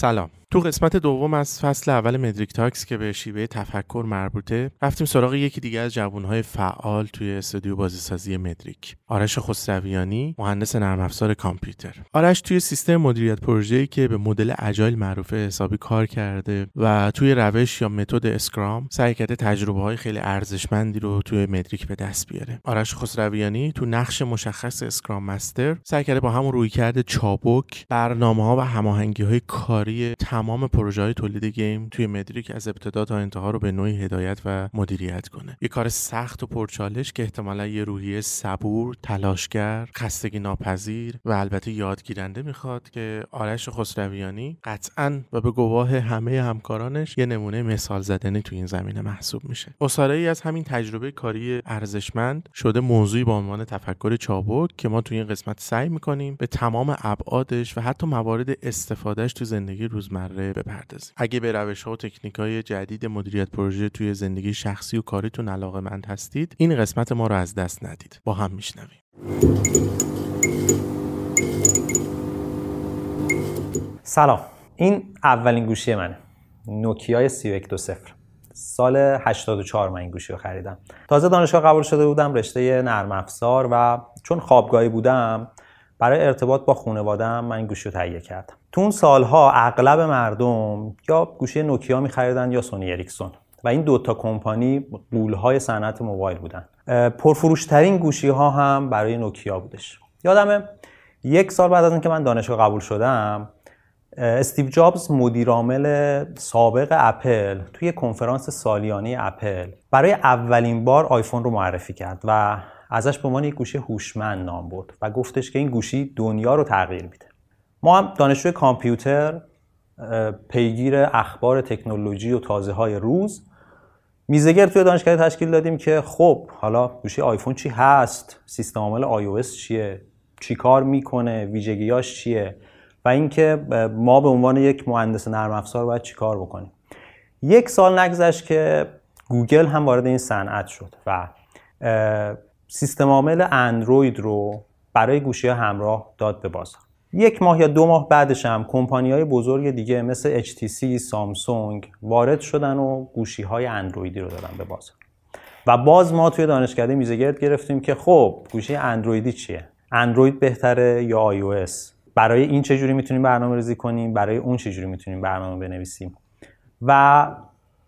سلام. تو قسمت دوم از فصل اول مدریک Talks که به شیوه تفکر مربوطه رفتیم سراغ یکی دیگه از جوانهای فعال توی استودیو بازیسازی مدریک. آرش خسرویانی مهندس نرم افزار کامپیوتر. آرش توی سیستم مدیریت پروژه‌ای که به مدل Agile معروف حسابی کار کرده و توی روش یا متد Scrum سعی کرده تجربه های خیلی ارزشمندی رو توی مدریک به دست بیاره. آرش خسرویانی تو نقش مشخص Scrum Master سعی کرده با همون رویکرد چابک برنامه ها و هماهنگی های کاری تمام پروژه های تولید game توی مدریک از ابتدا تا انتها رو به نوعی هدایت و مدیریت کنه. یه کار سخت و پرچالش که احتمالا یه روحیه صبور تلاشگر خستگی ناپذیر و البته یادگیرنده می‌خواد که آرش خسرویانی قطعا و به گواه همه همکارانش یه نمونه مثال زدنی توی این زمینه محسوب میشه. اصاره ای از همین تجربه کاری ارزشمند شده موضوعی با عنوان تفکر چابک که ما توی این قسمت سعی می‌کنیم به تمام ابعادش و حتی موارد استفادهش تو زندگی روزمره بپردازیم. اگه به روش ها و تکنیک های جدید مدیریت پروژه توی زندگی شخصی و کاریتون علاقه مند هستید این قسمت ما رو از دست ندید. با هم میشنویم. سلام. این اولین گوشی منه. نوکیا 3120 سال 84 من این گوشی رو خریدم. تازه دانشگاه قبول شده بودم رشته نرم افزار و چون خوابگاهی بودم برای ارتباط با خانواده‌ام من گوشی رو تهیه کردم. تو اون سالها اغلب مردم یا گوشی نوکیا می‌خریدن یا سونی اریکسون و این دوتا کمپانی قولهای صنعت موبایل بودن. پرفروشترین گوشی ها هم برای نوکیا بودش. یادمه یک سال بعد از اینکه من دانشگاه قبول شدم استیو جابز مدیرعامل سابق اپل توی کنفرانس سالیانه اپل برای اولین بار آیفون رو معرفی کرد و ازش به عنوان یک گوشی هوشمند نام برد و گفتش که این گوشی دنیا رو تغییر میده. ما هم دانشجوی کامپیوتر پیگیر اخبار تکنولوژی و تازه های روز میزگرد توی دانشگاه تشکیل دادیم که خب حالا گوشی آیفون چی هست؟ سیستم عامل آی چیه؟ چی کار می‌کنه؟ ویژگیاش چیه؟ و اینکه ما به عنوان یک مهندس نرم افزار باید چیکار بکنیم؟ یک سال نگذشت که گوگل هم وارد این صنعت شد و سیستم عامل اندروید رو برای گوشی همراه داد به بازار. یک ماه یا دو ماه بعدش هم کمپانی های بزرگ دیگه مثل HTC، سامسونگ وارد شدن و گوشی های اندرویدی رو دادن به بازار. و باز ما توی دانشکده میزگرد گرفتیم که خب گوشی اندرویدی چیه؟ اندروید بهتره یا آی برای این چجوری می‌تونیم برنامه ریزی کنیم؟ برای اون چجوری می‌تونیم برنامه بنویسیم؟ و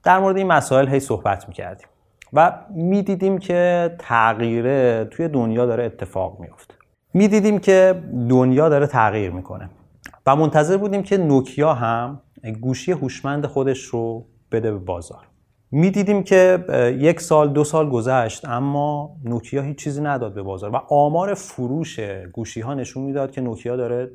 در مورد این مسائل هی صحبت می‌کردیم. و می‌دیدیم که تغییره توی دنیا داره اتفاق میفته می‌دیدیم که دنیا داره تغییر می‌کنه. و منتظر بودیم که نوکیا هم گوشی هوشمند خودش رو بده به بازار. می‌دیدیم که یک سال دو سال گذشت اما نوکیا هیچ چیزی نداد به بازار و آمار فروش گوشی ها نشون می‌داد که نوکیا داره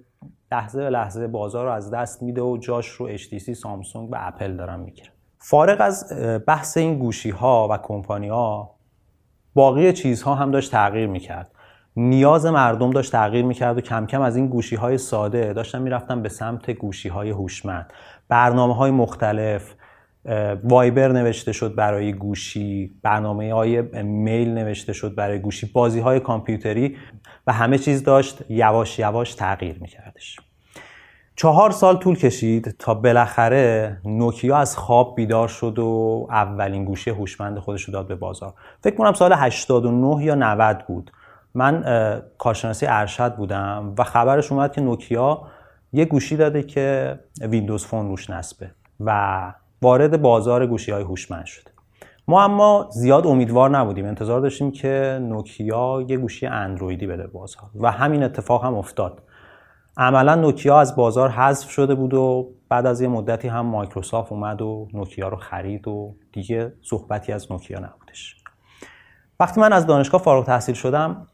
لحظه به لحظه بازار رو از دست میده و جاش رو HTC سامسونگ و اپل دارن می‌گیرن. فارغ از بحث این گوشی ها و کمپانی ها باقی چیزها هم داشت تغییر می‌کرد. نیاز مردم داشت تغییر می‌کرد و کم کم از این گوشی های ساده داشتن می‌رفتن به سمت گوشی های هوشمند. برنامه های مختلف وایبر نوشته شد برای گوشی برنامه های میل نوشته شد برای گوشی بازی های کامپیوتری و همه چیز داشت یواش یواش تغییر میکردش. چهار سال طول کشید تا بالاخره نوکیا از خواب بیدار شد و اولین گوشی هوشمند خودش رو داد به بازار. فکر کنم سال 89 یا 90 بود. من کارشناسی ارشد بودم و خبرش اومد که نوکیا یه گوشی داده که ویندوز فون روش نصبه و وارد بازار گوشی های هوشمند شد. ما اما زیاد امیدوار نبودیم. انتظار داشتیم که نوکیا یه گوشی اندرویدی بده بازار و همین اتفاق هم افتاد. عملا نوکیا از بازار حذف شده بود و بعد از یه مدتی هم مایکروسافت اومد و نوکیا رو خرید و دیگه صحبتی از نوکیا نبودش. وقتی من از دانشگاه فارغ التحصیل شدم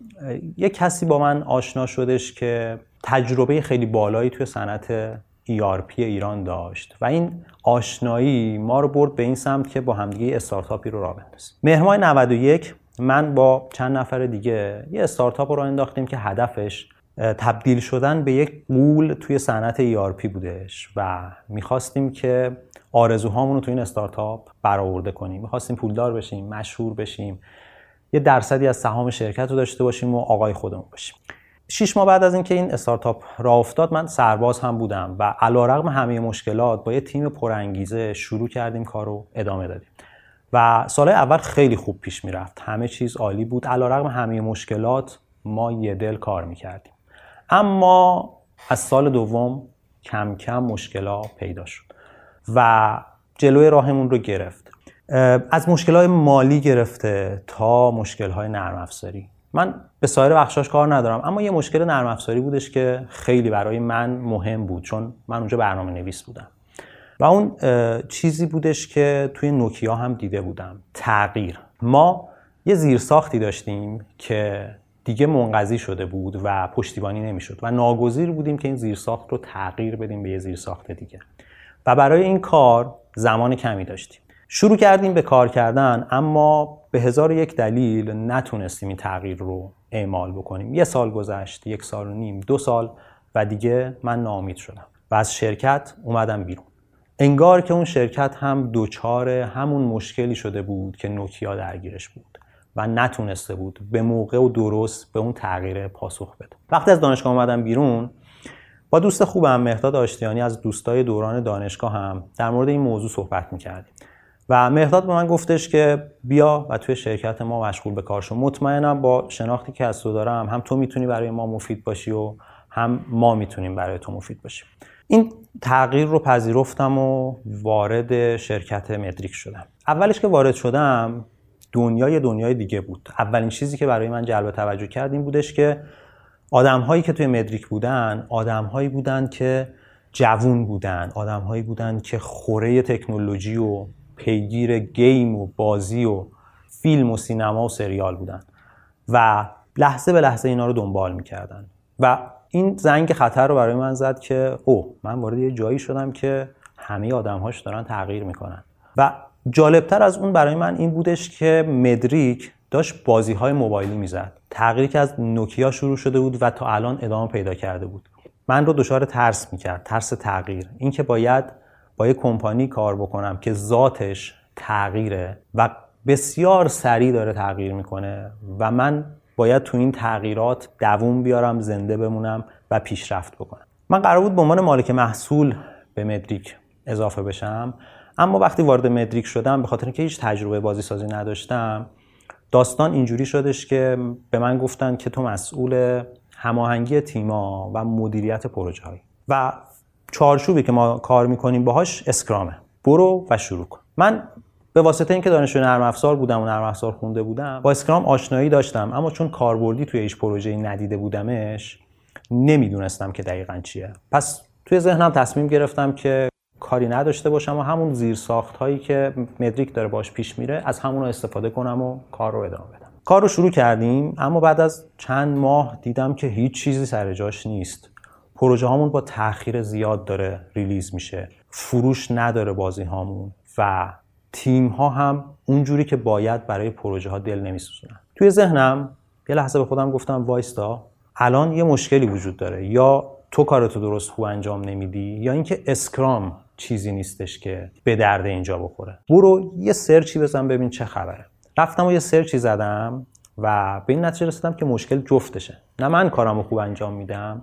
یه کسی با من آشنا شدش که تجربه خیلی بالایی توی صنعت ERP ایران داشت و این آشنایی ما رو برد به این سمت که با همدیگه استارتاپی رو راه بندازیم مهر 91 من با چند نفر دیگه یه استارتاپ رو انداختیم که هدفش تبدیل شدن به یک قول توی صنعت ERP بودش و می‌خواستیم که آرزوهامون رو توی این استارتاپ برآورده کنیم. می‌خواستیم پولدار بشیم مشهور بشیم یه درصدی از سهام شرکت رو داشته باشیم و آقای خودمون باشیم. شیش ماه بعد از اینکه این استارتاپ را افتاد من سرباز هم بودم و علیرغم همه مشکلات با یه تیم پرانگیزه شروع کردیم کار رو ادامه دادیم. و سال اول خیلی خوب پیش می‌رفت. همه چیز عالی بود. علیرغم همه مشکلات ما یه دل کار می‌کردیم. اما از سال دوم کم کم مشکلات پیدا شد و جلوی راهمون رو گرفت. از مشکلات مالی گرفته تا مشکلات نرم افزاری. من به سایر بخشاش کار ندارم اما یه مشکل نرم افزاری بودش که خیلی برای من مهم بود چون من اونجا برنامه نویس بودم. و اون چیزی بودش که توی نوکیا هم دیده بودم. تغییر. ما یه زیرساختی داشتیم که دیگه منقضی شده بود و پشتیبانی نمی‌شد و ناگزیر بودیم که این زیرساخت رو تغییر بدیم به یه زیرساخت دیگه. و برای این کار زمان کمی داشتیم. شروع کردیم به کار کردن اما به هزار یک دلیل نتونستیم این تغییر رو اعمال بکنیم. یه سال گذشت یک سال و نیم دو سال و دیگه من ناامید شدم و از شرکت اومدم بیرون. انگار که اون شرکت هم دوچار همون مشکلی شده بود که نوکیا درگیرش بود. و نتونسته بود به موقع و درست به اون تغییر پاسخ بده. وقتی از دانشگاه اومدم بیرون با دوست خوبم مهداد آشتیانی از دوستای دوران دانشگاه هم در مورد این موضوع صحبت می‌کردیم. و مهداد به من گفتش که بیا و توی شرکت ما مشغول به کار شو. مطمئنم با شناختی که از تو دارم هم تو می‌تونی برای ما مفید باشی و هم ما می‌تونیم برای تو مفید باشیم. این تغییر رو پذیرفتم و وارد شرکت مدریک شدم. اولش که وارد شدم دنیای دنیای دیگه بود. اولین چیزی که برای من جلب توجه کرد این بودش که آدم هایی که توی مدریک بودن آدم هایی بودن که جوون بودن آدم هایی بودن که خوره تکنولوژی و پیگیر گیم و بازی و فیلم و سینما و سریال بودن و لحظه به لحظه اینا رو دنبال می‌کردن. و این زنگ خطر رو برای من زد که او من وارد یه جایی شدم که همه آدمهاش دارن تغییر می‌کنن. و جالبتر از اون برای من این بودش که مدریک داشت بازی های موبایلی می‌زد. تغییری که از نوکیا شروع شده بود و تا الان ادامه پیدا کرده بود. من رو دچار ترس می‌کرد ترس تغییر. اینکه باید با یه کمپانی کار بکنم که ذاتش تغییره و بسیار سریع داره تغییر می‌کنه و من باید تو این تغییرات دووم بیارم زنده بمونم و پیشرفت بکنم. من قرار بود به عنوان مالک محصول به مدریک اضافه بشم. اما وقتی وارد مدریک شدم به خاطر اینکه هیچ تجربه بازی سازی نداشتم داستان اینجوری شدش که به من گفتن که تو مسئول هماهنگی تیما و مدیریت پروژه و چارچوبی که ما کار می‌کنیم باهاش اسکرامه برو و شروع کن. من به واسطه اینکه دانشجو نرم افزار بودم و نرم افزار خونده بودم با اسکرام آشنایی داشتم اما چون کاربردی توی هیچ پروژه‌ای ندیده بودمش نمی‌دونستم که دقیقا چیه. پس توی ذهنم تصمیم گرفتم که کاری نداشته باشم و همون زیر ساخت هایی که مدریک داره باش پیش میره از همون استفاده کنم و کار رو ادامه بدم. کار رو شروع کردیم اما بعد از چند ماه دیدم که هیچ چیزی سر جاش نیست. پروژه هامون با تاخیر زیاد داره ریلیز میشه. فروش نداره بازی هامون و تیم ها هم اونجوری که باید برای پروژه ها دل نمیسوزونن. توی ذهنم یه لحظه به خودم گفتم وایستا الان یه مشکلی وجود داره. یا تو کارتو درست خوب انجام نمیدی یا اینکه اسکرام چیزی نیستش که به درد اینجا بخوره. برو یه سرچی بزن ببین چه خبره. رفتم و یه سرچی زدم و به این نتیجه رسیدم که مشکل جفتشه. نه من کارمو خوب انجام میدم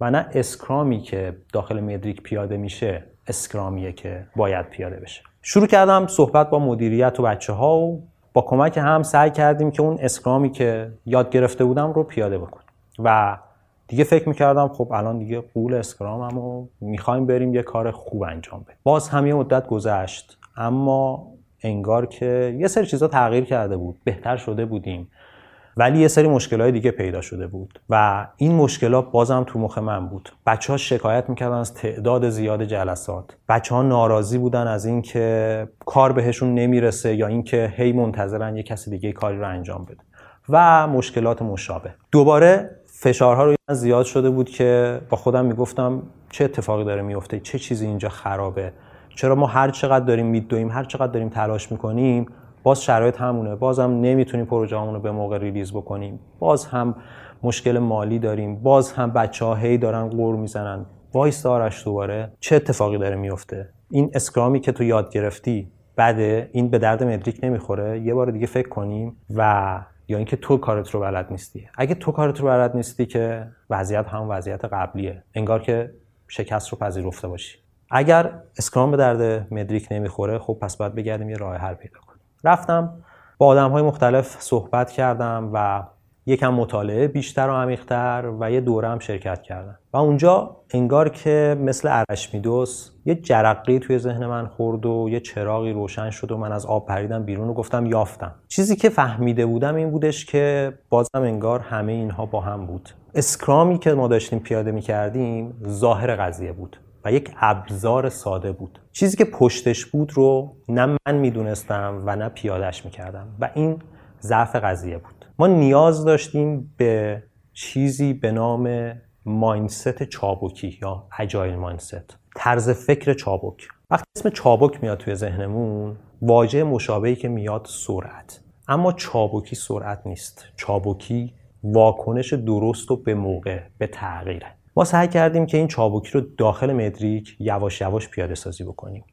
و نه اسکرامی که داخل مدریک پیاده میشه اسکرامیه که باید پیاده بشه. شروع کردم صحبت با مدیریت و بچه ها و با کمک هم سعی کردیم که اون اسکرامی که یاد گرفته بودم رو پیاده بکنیم و دیگه فکر می‌کردم خب الان دیگه قول اسکرامم و می‌خوایم بریم یه کار خوب انجام بدیم. باز هم یه مدت گذشت اما انگار که یه سری چیزا تغییر کرده بود بهتر شده بودیم ولی یه سری مشکلات دیگه پیدا شده بود و این مشکلات بازم تو مخ من بود. بچه ها شکایت می‌کردن از تعداد زیاد جلسات. بچه ها ناراضی بودن از اینکه کار بهشون نمی‌رسه یا اینکه هی منتظرن یه کسی دیگه کاری رو انجام بده و مشکلات مشابه. دوباره فشارها من زیاد شده بود که با خودم می‌گفتم چه اتفاقی داره میفته چه چیزی اینجا خرابه؟ چرا ما هر چقدر داریم میدویم هر چقدر داریم تلاش می‌کنیم باز شرایط همونه. باز هم نمی‌تونیم پروژه رو به موقع release بکنیم. باز هم مشکل مالی داریم. باز هم بچه ها هی دارن غر می‌زنن. وایسا آرش دوباره. چه اتفاقی داره میفته این Scrum ی که تو یاد گرفتی بده. این به درد مدریک نمی‌خوره. یه بار دیگه فکر کنیم و یا اینکه تو کارت رو بلد نیستی. اگه تو کارت رو بلد نیستی که وضعیت هم وضعیت قبلیه. انگار که شکست رو پذیرفته باشی. اگر اسکرام به درد مدریک نمی‌خوره خب پس باید بگردیم یه راه حل پیدا کنیم. رفتم با آدم های مختلف صحبت کردم و یکم مطالعه بیشتر و عمیقتر و یه دوره هم شرکت کردم. و اونجا انگار که مثل ارشمیدس یه جرقی توی ذهن من خورد و یه چراغی روشن شد و من از آب پریدم بیرون و گفتم یافتم. چیزی که فهمیده بودم این بودش که بازم انگار همه اینها با هم بود. اسکرامی که ما داشتیم پیاده می‌کردیم ظاهر قضیه بود و یک ابزار ساده بود. چیزی که پشتش بود رو نه من می‌دونستم و نه پیادش می‌کردم و این ضعف قضیه بود. ما نیاز داشتیم به چیزی به نام ماینست چابکی یا اجایل ماینست طرز فکر چابک. وقتی اسم چابک میاد توی ذهنمون واژه مشابهی که میاد سرعت. اما چابکی سرعت نیست. چابکی واکنش درست و به موقع به تغییره. ما سعی کردیم که این چابکی رو داخل مدریک یواش یواش پیاده سازی بکنیم.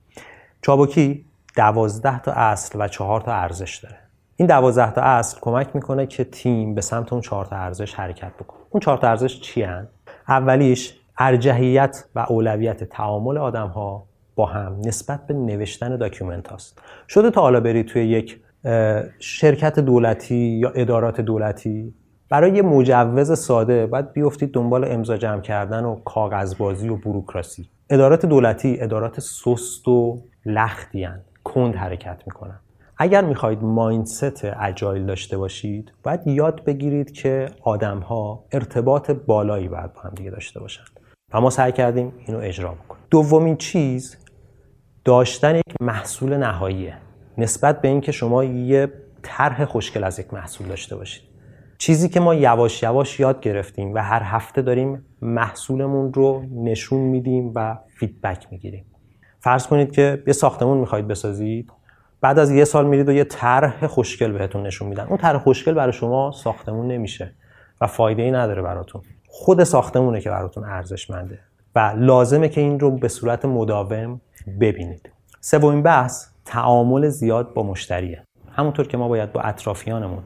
چابکی دوازده تا اصل و چهار تا ارزش داره. این دوازده تا اصل کمک می‌کنه که تیم به سمت اون چهار تا ارزش حرکت بکنه. اون چهار تا ارزش چی هن؟ اولیش ارجحیت و اولویت تعامل آدم ها با هم نسبت به نوشتن document هاست. شده تا حالا برید توی یک شرکت دولتی یا ادارات دولتی برای یه مجوز ساده باید بیفتید دنبال امضا جمع کردن و کاغذبازی و بروکراسی ادارات دولتی ادارات سست و لختی کند حرکت می‌کنن. اگر می‌خواهید ماینست اجایل داشته باشید باید یاد بگیرید که آدم ها ارتباط بالایی باید با هم دیگه داشته باشند و ما سعی کردیم اینو اجرا بکنیم. دومین چیز داشتن یک محصول نهاییه. نسبت به اینکه شما یه طرح خوشگل از یک محصول داشته باشید. چیزی که ما یواش یواش یاد گرفتیم و هر هفته داریم محصولمون رو نشون میدیم و فیدبک می‌گیریم. فرض کنید که یه ساختمون می‌خواید بسازید. بعد از یه سال میرید و یه طرح خوشگل بهتون نشون میدن. اون طرح خوشگل برای شما ساختمون نمیشه و فایده ای نداره براتون. خود ساختمونه که براتون ارزشمنده و لازمه که این رو به صورت مداوم ببینید. سومین بحث تعامل زیاد با مشتریه. همونطور که ما باید با اطرافیانمون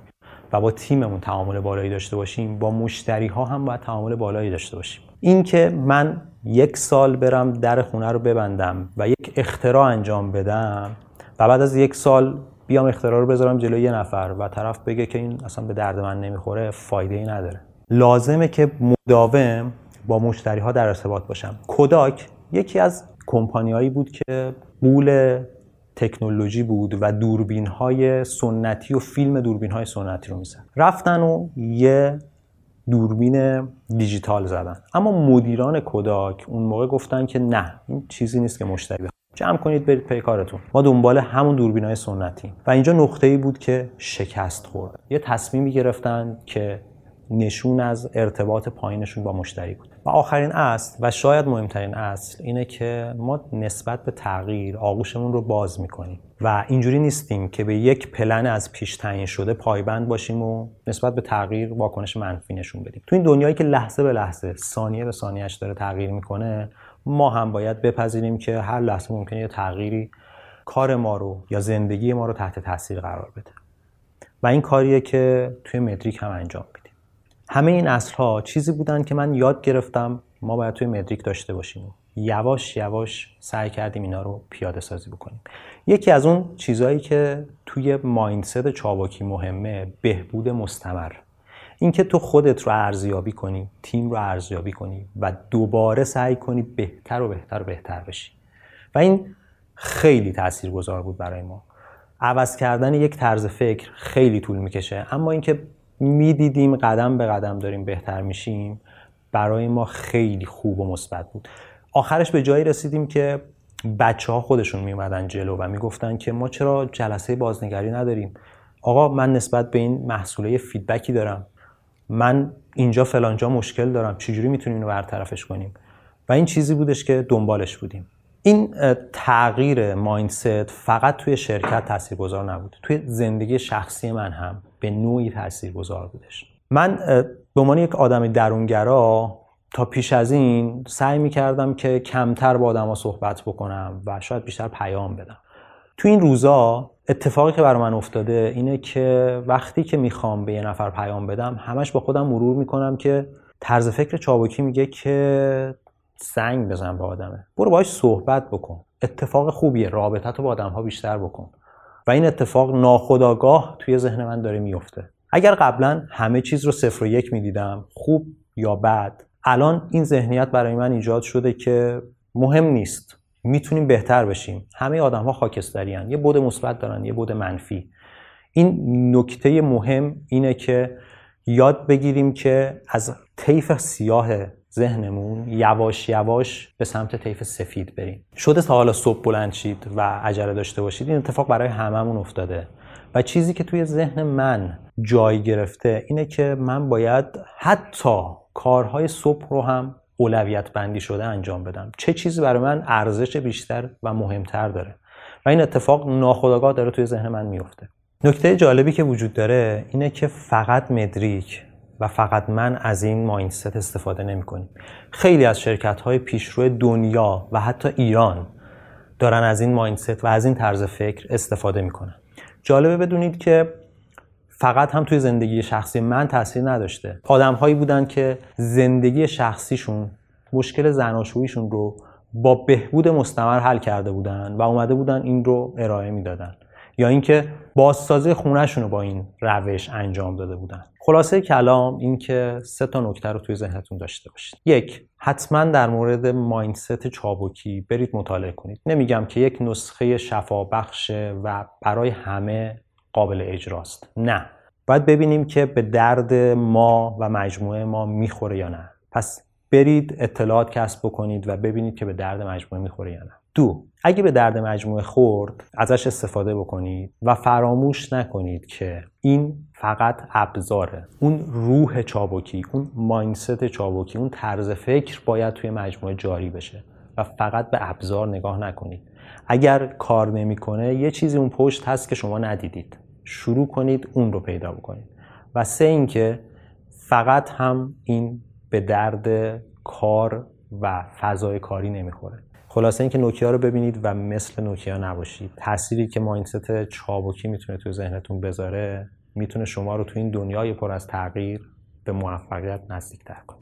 و با تیممون تعامل بالایی داشته باشیم با مشتری ها هم باید تعامل بالایی داشته باشیم. اینکه من یک سال برم در خونه رو ببندم و یک اختراع انجام بدم و بعد از یک سال بیام اختراع رو بذارم جلوی یه نفر و طرف بگه که این اصلا به درد من نمی‌خوره فایده ای نداره. لازمه که مداوم با مشتری ها در ارتباط باشم. کوداک یکی از کمپانیایی بود که قول تکنولوژی بود و دوربین های سنتی و فیلم دوربین های سنتی رو میزن رفتن و یه دوربین دیجیتال زدن. اما مدیران کوداک اون موقع گفتن که نه این چیزی نیست که مشتری جمع کنید برید پی کارتون. ما دنبال همون دوربین های سنتی. و اینجا نقطه ای بود که شکست خورد. یه تصمیمی گرفتن که نشون از ارتباط پایینشون با مشتری بود. و آخرین اصل و شاید مهمترین اصل اینه که ما نسبت به تغییر آغوشمون رو باز می‌کنیم. و اینجوری نیستیم که به یک پلن از پیش تعیین شده پایبند باشیم و نسبت به تغییر واکنش منفی نشون بدیم. تو این دنیایی که لحظه به لحظه ثانیه به ثانیهش داره تغییر می‌کنه ما هم باید بپذیریم که هر لحظه ممکنه یه تغییری کار ما رو یا زندگی ما رو تحت تاثیر قرار بده. و این کاریه که توی مدریک هم انجام میدیم. همه این اصل ها چیزی بودن که من یاد گرفتم ما باید توی مدریک داشته باشیم. یواش یواش سعی کردیم اینا رو پیاده سازی بکنیم. یکی از اون چیزهایی که توی مایندست چابکی مهمه بهبود مستمر. اینکه تو خودت رو ارزیابی کنی تیم رو ارزیابی کنی و دوباره سعی کنی بهتر و بهتر و بهتر بشی. و این خیلی تاثیرگذار بود برای ما. عوض کردن یک طرز فکر خیلی طول می‌کشه. اما اینکه می‌دیدیم قدم به قدم داریم بهتر میشیم برای ما خیلی خوب و مثبت بود. آخرش به جایی رسیدیم که بچه ها خودشون میومدن جلو و می‌گفتن که ما چرا جلسه بازنگری نداریم؟ آقا من نسبت به این محصوله فیدبکی دارم. من اینجا فلانجا مشکل دارم چجوری می‌تونیم اینو برطرفش کنیم؟ و این چیزی بودش که دنبالش بودیم. این تغییر مایندست فقط توی شرکت تاثیرگذار نبود توی زندگی شخصی من هم به نوعی تاثیرگذار بودش. من به عنوان یک آدم درونگرا تا پیش از این سعی می‌کردم که کمتر با آدما صحبت بکنم و شاید بیشتر پیام بدم. تو این روزا اتفاقی که برای من افتاده اینه که وقتی که می‌خوام به یه نفر پیام بدم همش با خودم مرور می‌کنم که طرز فکر چابکی میگه که سنگ بزن به آدمه. برو باهاش صحبت بکن. اتفاق خوبیه رابطت رو با آدم ها بیشتر بکن. و این اتفاق ناخداگاه توی ذهن من داره میفته اگر قبلا همه چیز رو صفر و یک می‌دیدم خوب یا بد الان این ذهنیت برای من ایجاد شده که مهم نیست. می‌تونیم بهتر بشیم. همه آدم ها خاکستری یه بود مثبت دارن یه بود منفی. این نکته مهم اینه که یاد بگیریم که از طیف سیاه ذهنمون یواش یواش به سمت طیف سفید بریم. شده تا حالا صبح بلند شید و عجله داشته باشید این اتفاق برای هممون افتاده. و چیزی که توی ذهن من جای گرفته اینه که من باید حتی کارهای صبح رو هم اولویت بندی شده انجام بدم. چه چیزی برای من ارزش بیشتر و مهمتر داره؟ و این اتفاق ناخودآگاه داره توی ذهن من میفته. نکته جالبی که وجود داره اینه که فقط مدریک و فقط من از این ماینست استفاده نمی کنیم. خیلی از شرکت های پیشرو دنیا و حتی ایران دارن از این ماینست و از این طرز فکر استفاده می‌کنن. جالبه بدونید که فقط هم توی زندگی شخصی من تاثیر نداشته. آدم هایی بودن که زندگی شخصیشون مشکل زناشوییشون رو با بهبود مستمر حل کرده بودن و اومده بودن این رو ارائه می‌دادن. یا اینکه بازسازی خونهشون رو با این روش انجام داده بودن. خلاصه کلام این که سه تا نکته رو توی ذهنتون داشته باشید. یک حتما در مورد ماینست چابکی برید مطالعه کنید. نمیگم که یک نسخه شفا بخشه و برای همه قابل اجراست. نه. باید ببینیم که به درد ما و مجموعه ما می‌خوره یا نه. پس برید اطلاعات کسب بکنید و ببینید که به درد مجموعه می‌خوره یا نه. دو. اگه به درد مجموعه خورد ازش استفاده بکنید و فراموش نکنید که این فقط ابزاره. اون روح چابکی اون ماینست چابکی اون طرز فکر باید توی مجموعه جاری بشه و فقط به ابزار نگاه نکنید. اگر کار نمی‌کنه یه چیزی اون پشت هست که شما ندیدید. شروع کنید اون رو پیدا بکنید. و سه اینکه فقط هم این به درد کار و فضای کاری نمی‌خوره. خلاصه اینکه نوکیا رو ببینید و مثل نوکیا نباشید. تأثیری که ماینست چابکی می‌تونه توی ذهنتون بذاره می‌تونه شما رو تو این دنیای پر از تغییر به موفقیت نزدیکتر کنه.